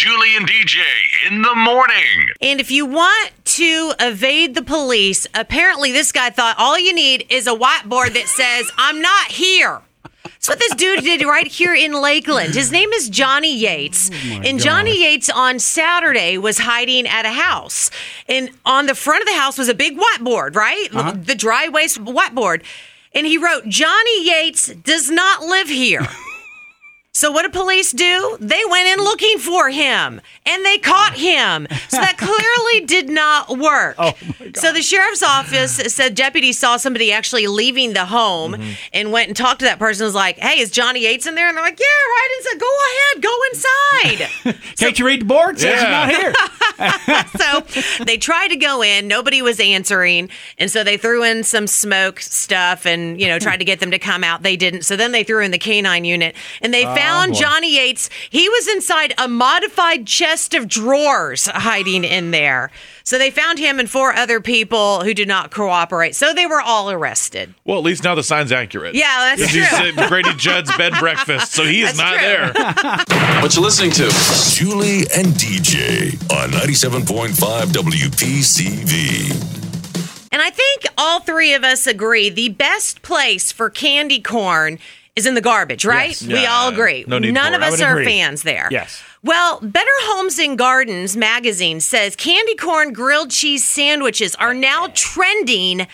Julie and DJ in the morning. And if you want to evade the police, apparently this guy thought all you need is a whiteboard that says, I'm not here. That's what this dude did right here in Lakeland. His name is Johnny Yates. Oh and Johnny Yates on Saturday was hiding at a house. And on the front of the house was a big whiteboard, right? Uh-huh. The dry erase whiteboard. And he wrote, Johnny Yates does not live here. So what did police do? They went in looking for him and they caught him. So that clearly did not work. Oh, So the sheriff's office said deputies saw somebody actually leaving the home Mm-hmm. and went and talked to that person. Was like, "Hey, is Johnny Yates in there?" And they're like, "Yeah, right inside. Go ahead, go inside." Can't you read the board? Says he's Yeah. not here. so they tried to go in nobody was answering and so they threw in some smoke stuff and you know tried to get them to come out. They didn't so then they threw in the canine unit and they oh, found boy. johnny yates. He was inside a modified chest of drawers hiding in there so they found him and four other people who did not cooperate so they were all arrested Well, at least now the sign's accurate. yeah that's He's true uh, at Grady Judd's bed breakfast, so he is That's not true. there. What you listening to? Julie and DJ on 97.5 WPCV. And I think all three of us agree the best place for candy corn is in the garbage, right? Yes. We Yeah, all agree. no None of it. Us are agree. fans there. Yes. Well, Better Homes and Gardens magazine says candy corn grilled cheese sandwiches are now trending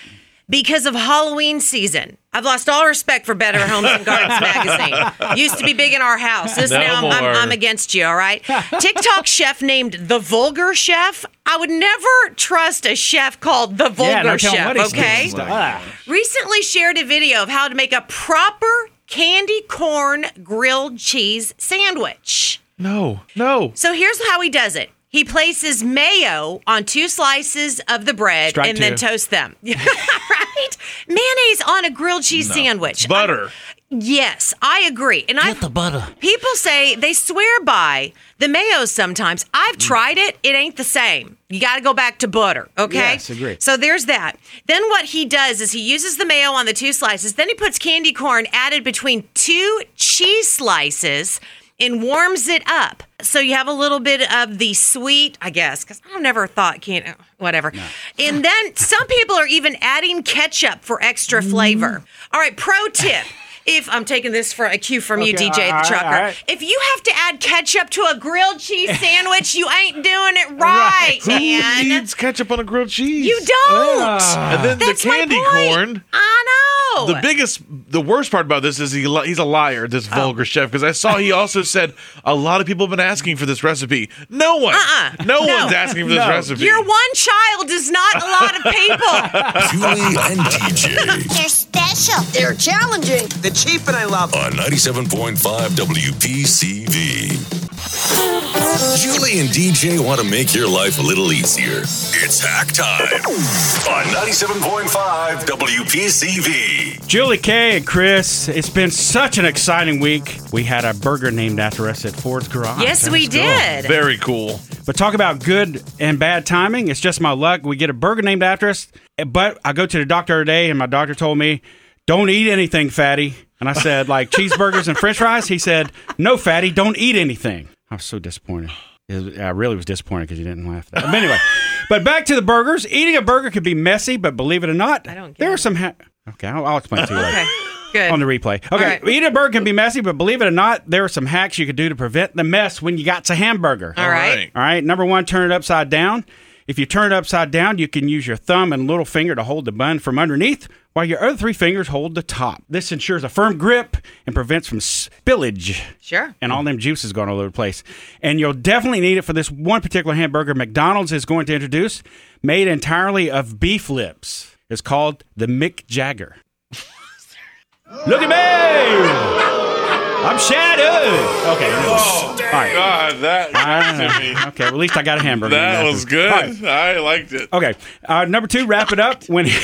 because of Halloween season. I've lost all respect for Better Homes and Gardens magazine. Used to be big in our house. This No now I'm, I'm. I'm against you, all right? TikTok chef named the Vulgar Chef. I would never trust a chef called the Vulgar yeah, Chef, okay? Ah. recently shared a video of how to make a proper candy corn grilled cheese sandwich. No, no. So here's how he does it. He places mayo on two slices of the bread Strike and then two. toasts them. right? Mayonnaise on a grilled cheese sandwich. Butter. Um, Yes, I agree. And I the butter. people say they swear by the mayo sometimes. I've mm. tried it. It ain't the same. You got to go back to butter, okay? Yes, agree. So there's that. Then what he does is he uses the mayo on the two slices. Then he puts candy corn added between two cheese slices and warms it up. So you have a little bit of the sweet, I guess, because I never thought candy, uh, whatever. And then some people are even adding ketchup for extra flavor. Mm. All right, pro tip. If I'm taking this for a cue from you, DJ all right, the trucker, all right. if you have to add ketchup to a grilled cheese sandwich, you ain't doing it right, Who man. needs ketchup on a grilled cheese? You don't. Ah. And then That's the candy corn. I know. The biggest, the worst part about this is he li- he's a liar, this Oh. vulgar chef, because I saw he also said a lot of people have been asking for this recipe. No one, Uh-uh. no, No. one's asking for this No. recipe. Your one child is not a lot of people. Julie and DJ They're special. They're challenging. The chief and I love on 97.5 WPCV. Julie and DJ want to make your life a little easier. It's hack time on 97.5 WPCV. Julie Kay and Chris, it's been such an exciting week. We had a burger named after us at Ford's Garage. yes, we was cool. did. Very cool. But talk about good and bad timing. It's just my luck. We get a burger named after us. But I go to the doctor today, and my doctor told me, don't eat anything, fatty. And I said, like cheeseburgers and french fries? He said, no, fatty, don't eat anything. I was so disappointed. Was- I really was disappointed because you didn't laugh at that. But anyway, but back to the burgers. Eating a burger could be messy, but believe it or not, I don't there are some. Ha- okay, I'll, I'll explain to you later Okay, good. on the replay. Okay, right. eating a burger can be messy, but believe it or not, there are some hacks you could do to prevent the mess when you got a hamburger. All right. All right. Number one, turn it upside down. If you turn it upside down, you can use your thumb and little finger to hold the bun from underneath, while your other three fingers hold the top. This ensures a firm grip and prevents from spillage Sure. and all them juices going all over the place. And you'll definitely need it for this one particular hamburger McDonald's is going to introduce, made entirely of beef lips. It's called the Mick Jagger. Look at me! I'm shattered. Okay. anyways. all right. God, that got me. Okay, well, at least I got a hamburger. That was. All right. good. I liked it. Okay. Uh, number two, wrap it up when.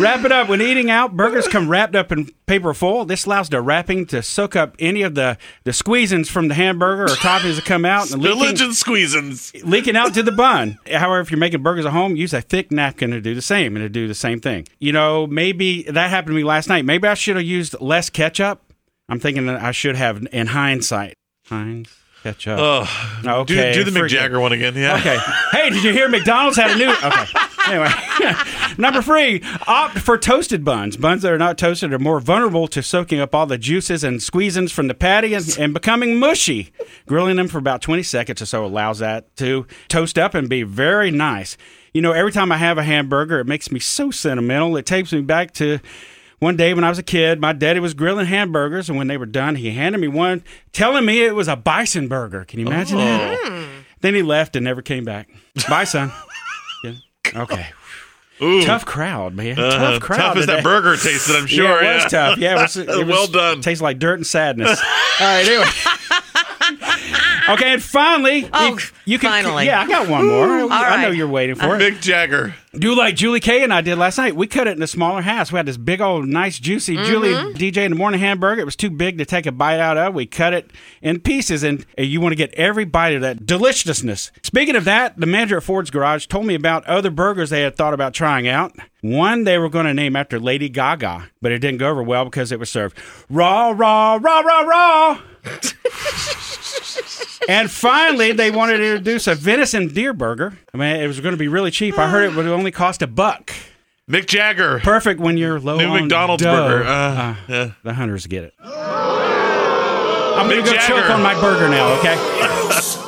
wrap it up when eating out. Burgers come wrapped up in paper foil. This allows the wrapping to soak up any of the the squeezings from the hamburger or toppings that come out and leaking, and squeezins. leaking out to the bun. However, if you're making burgers at home, use a thick napkin to do the same and to do the same thing. You know, maybe that happened to me last night. Maybe I should have used less ketchup. I'm thinking that I should have in hindsight. Heinz Catch up. Do, okay. do the Mick forget- Jagger one again. Yeah. Okay. Hey, did you hear McDonald's had a new? Okay. Anyway, number three, opt for toasted buns. Buns that are not toasted are more vulnerable to soaking up all the juices and squeezins from the patty and, and becoming mushy. Grilling them for about 20 seconds or so allows that to toast up and be very nice. You know, every time I have a hamburger, it makes me so sentimental. It takes me back to one day when I was a kid, my daddy was grilling hamburgers, and when they were done, he handed me one, telling me it was a bison burger. Can you imagine that? Then he left and never came back. Bye, son. Yeah. Okay. Tough crowd, man. Uh, tough crowd. tough as today. that burger tasted, I'm sure. Yeah, it was tough. Yeah, it was, it was Well done. Tastes like dirt and sadness. All right, anyway. Okay, and finally, Oh, you, you can. finally. Yeah, I got one more. I know you're waiting for it. Mick Jagger. Do like Julie K and I did last night. We cut it in a smaller halves. We had this big old nice juicy Julie DJ in the morning hamburger. It was too big to take a bite out of. We cut it in pieces, and uh, you want to get every bite of that deliciousness. Speaking of that, the manager at Ford's Garage told me about other burgers they had thought about trying out. One they were going to name after Lady Gaga, but it didn't go over well because it was served raw, raw, raw, raw, raw. And finally, they wanted to introduce a venison deer burger. I mean, it was going to be really cheap. I heard it would only cost a buck. Mick Jagger. Perfect when you're low New on McDonald's dough. burger. Uh, Uh, yeah. The hunters get it. I'm going to go choke on my burger now, okay?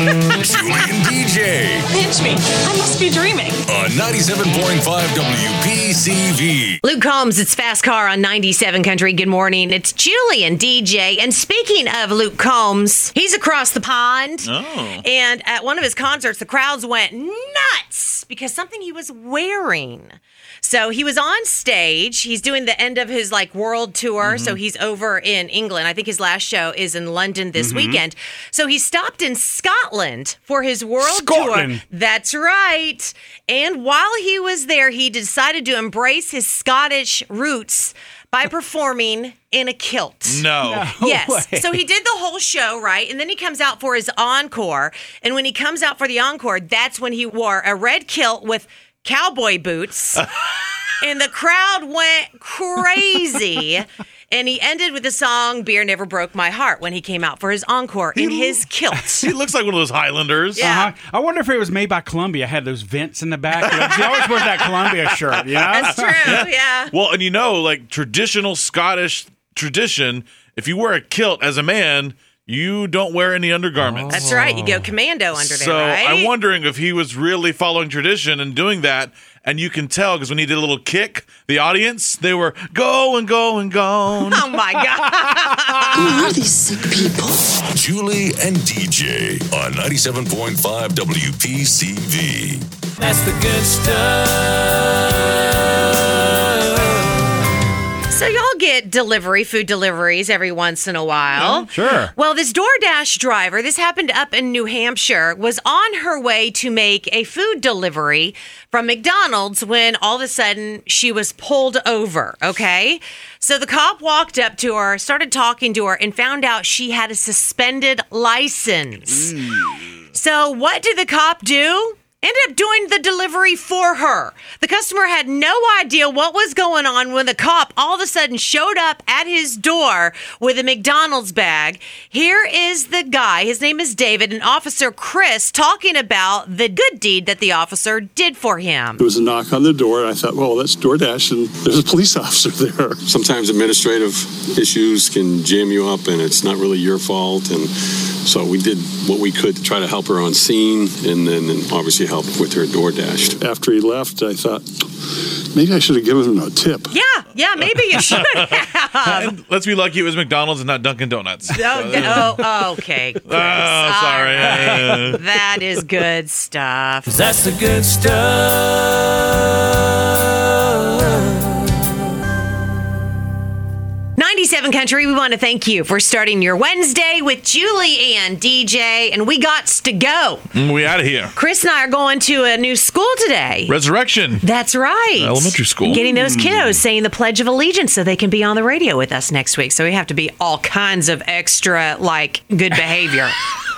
Julie and DJ Pinch me. I must be dreaming. on 97.5 WPCV. Luke Combs, it's Fast Car on 97 Country. Good morning. It's Julian DJ. And speaking of Luke Combs, he's across the pond. Oh. And at one of his concerts, the crowds went nuts because something he was wearing. So he was on stage. He's doing the end of his like world tour. So mm-hmm. he's over in England. I think his last show is in London this mm-hmm. weekend. So he stopped in Scotland for his world Scotland. tour. That's right. And while he was there, he decided to embrace his Scottish roots by performing in a kilt. No. Yes. way. So he did the whole show, right? And then he comes out for his encore. And when he comes out for the encore, that's when he wore a red kilt with cowboy boots. and the crowd went crazy. And he ended with the song Beer Never Broke My Heart when he came out for his encore in his kilt. He looks like one of those Highlanders. Yeah. Uh-huh. I wonder if it was made by Columbia. Had those vents in the back. You know, he always wears that Columbia shirt. You know, That's true. Yeah. Well, and you know, like traditional Scottish tradition, if you wear a kilt as a man, you don't wear any undergarments. That's right. You go oh. commando under there, so right? I'm wondering if he was really following tradition and doing that. And you can tell because when he did a little kick, the audience, they were go and go and gone. Oh my God. Who are these sick people? Julie and DJ on 97.5 WPCV. That's the good stuff. So y'all get delivery, food deliveries every once in a while. sure. Well, this DoorDash driver, this happened up in New Hampshire, was on her way to make a food delivery from McDonald's when all of a sudden she was pulled over, okay? So the cop walked up to her, started talking to her, and found out she had a suspended license. Mm. So what did the cop do? Ended up doing the delivery for her. The customer had no idea what was going on when the cop all of a sudden showed up at his door with a McDonald's bag. Here is the guy, his name is David, and Officer Chris talking about the good deed that the officer did for him. There was a knock on the door, and I thought, well, that's DoorDash, and there's a police officer there. sometimes administrative issues can jam you up and it's not really your fault and so we did what we could to try to help her on scene and then and obviously help with her DoorDash. After he left, I thought, maybe I should have given him a tip. Yeah, yeah, maybe you should have. and let's be lucky it was McDonald's and not Dunkin' Donuts. Oh, oh, okay. Chris. Oh, sorry. All right. That is good stuff. That's the good stuff. 97 Country, we want to thank you for starting your Wednesday with Julie and DJ, and we got to go. Mm, we out of here. Chris and I are going to a new school today. Resurrection. That's right. Elementary school. Getting those kiddos saying the Pledge of Allegiance so they can be on the radio with us next week. So we have to be all kinds of extra, like, good behavior.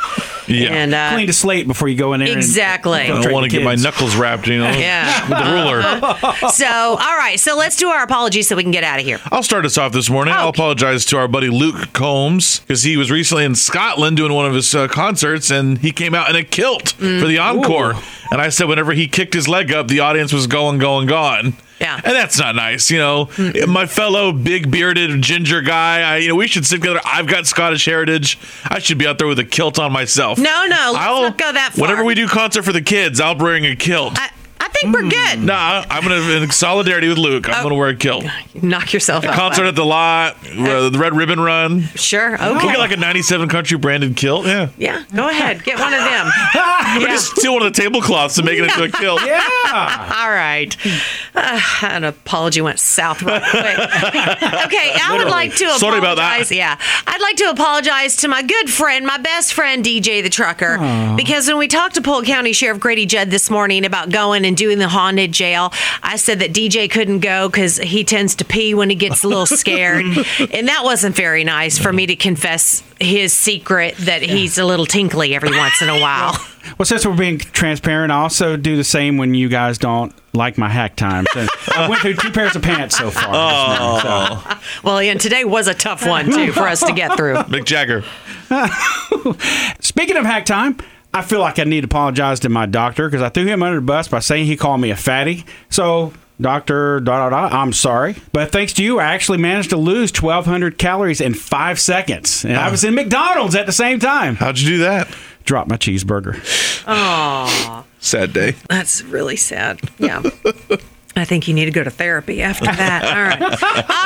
Yeah. And uh, Clean the slate before you go in there. and Exactly. I don't infiltrate want to get my knuckles wrapped, you know, Yeah. with the ruler. so, all right. So let's do our apologies so we can get out of here. I'll start us off this morning. I'll apologize to our buddy Luke Combs because he was recently in Scotland doing one of his uh, concerts and he came out in a kilt for the encore. And I said, whenever he kicked his leg up, the audience was going, going, gone. Yeah. And that's not nice. You know, my fellow big bearded ginger guy, I, you know, we should sit together. I've got Scottish heritage. I should be out there with a kilt on myself. No, no, let's not go that far. Whenever we do concert for the kids, I'll bring a kilt. I, I think we're good. Nah, I'm gonna in solidarity with Luke. I'm Oh. gonna wear a kilt. Knock yourself out. Concert at the lot, uh, the red ribbon run. Sure. Okay. We'll Okay. get like a 97 country branded kilt. Yeah. yeah. Go ahead. Get one of them. Or just steal one of the tablecloths and make it into a kilt. Yeah. All right. Uh, an apology went south right quick. okay, I would like to apologize. Sorry about that. Yeah, I'd like to apologize to my good friend, my best friend, DJ the Trucker, because when we talked to Polk County Sheriff Grady Judd this morning about going and doing the haunted jail, I said that DJ couldn't go because he tends to pee when he gets a little scared, and that wasn't very nice for me to confess his secret that he's a little tinkly every once in a while. Well, since we're being transparent, I also do the same when you guys don't like my hack time. And I went through two pairs of pants so far. this oh. morning, so. Well, and today was a tough one too for us to get through. Mick Jagger. Speaking of hack time, I feel like I need to apologize to my doctor because I threw him under the bus by saying he called me a fatty. So, doctor, da da da, I'm sorry. But thanks to you, I actually managed to lose 1,200 calories in five seconds. And I was in McDonald's at the same time. How'd you do that? Dropped my cheeseburger. Oh. Sad day. That's really sad. Yeah. I think you need to go to therapy after that. All right. All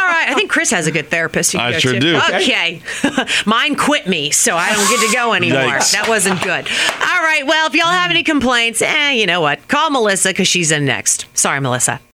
right. I think Chris has a good therapist. You I go sure to. do. Okay. Mine quit me, so I don't get to go anymore. Yikes. That wasn't good. All right. Well, if y'all have any complaints, eh, you know what? Call Melissa because she's in next. Sorry, Melissa.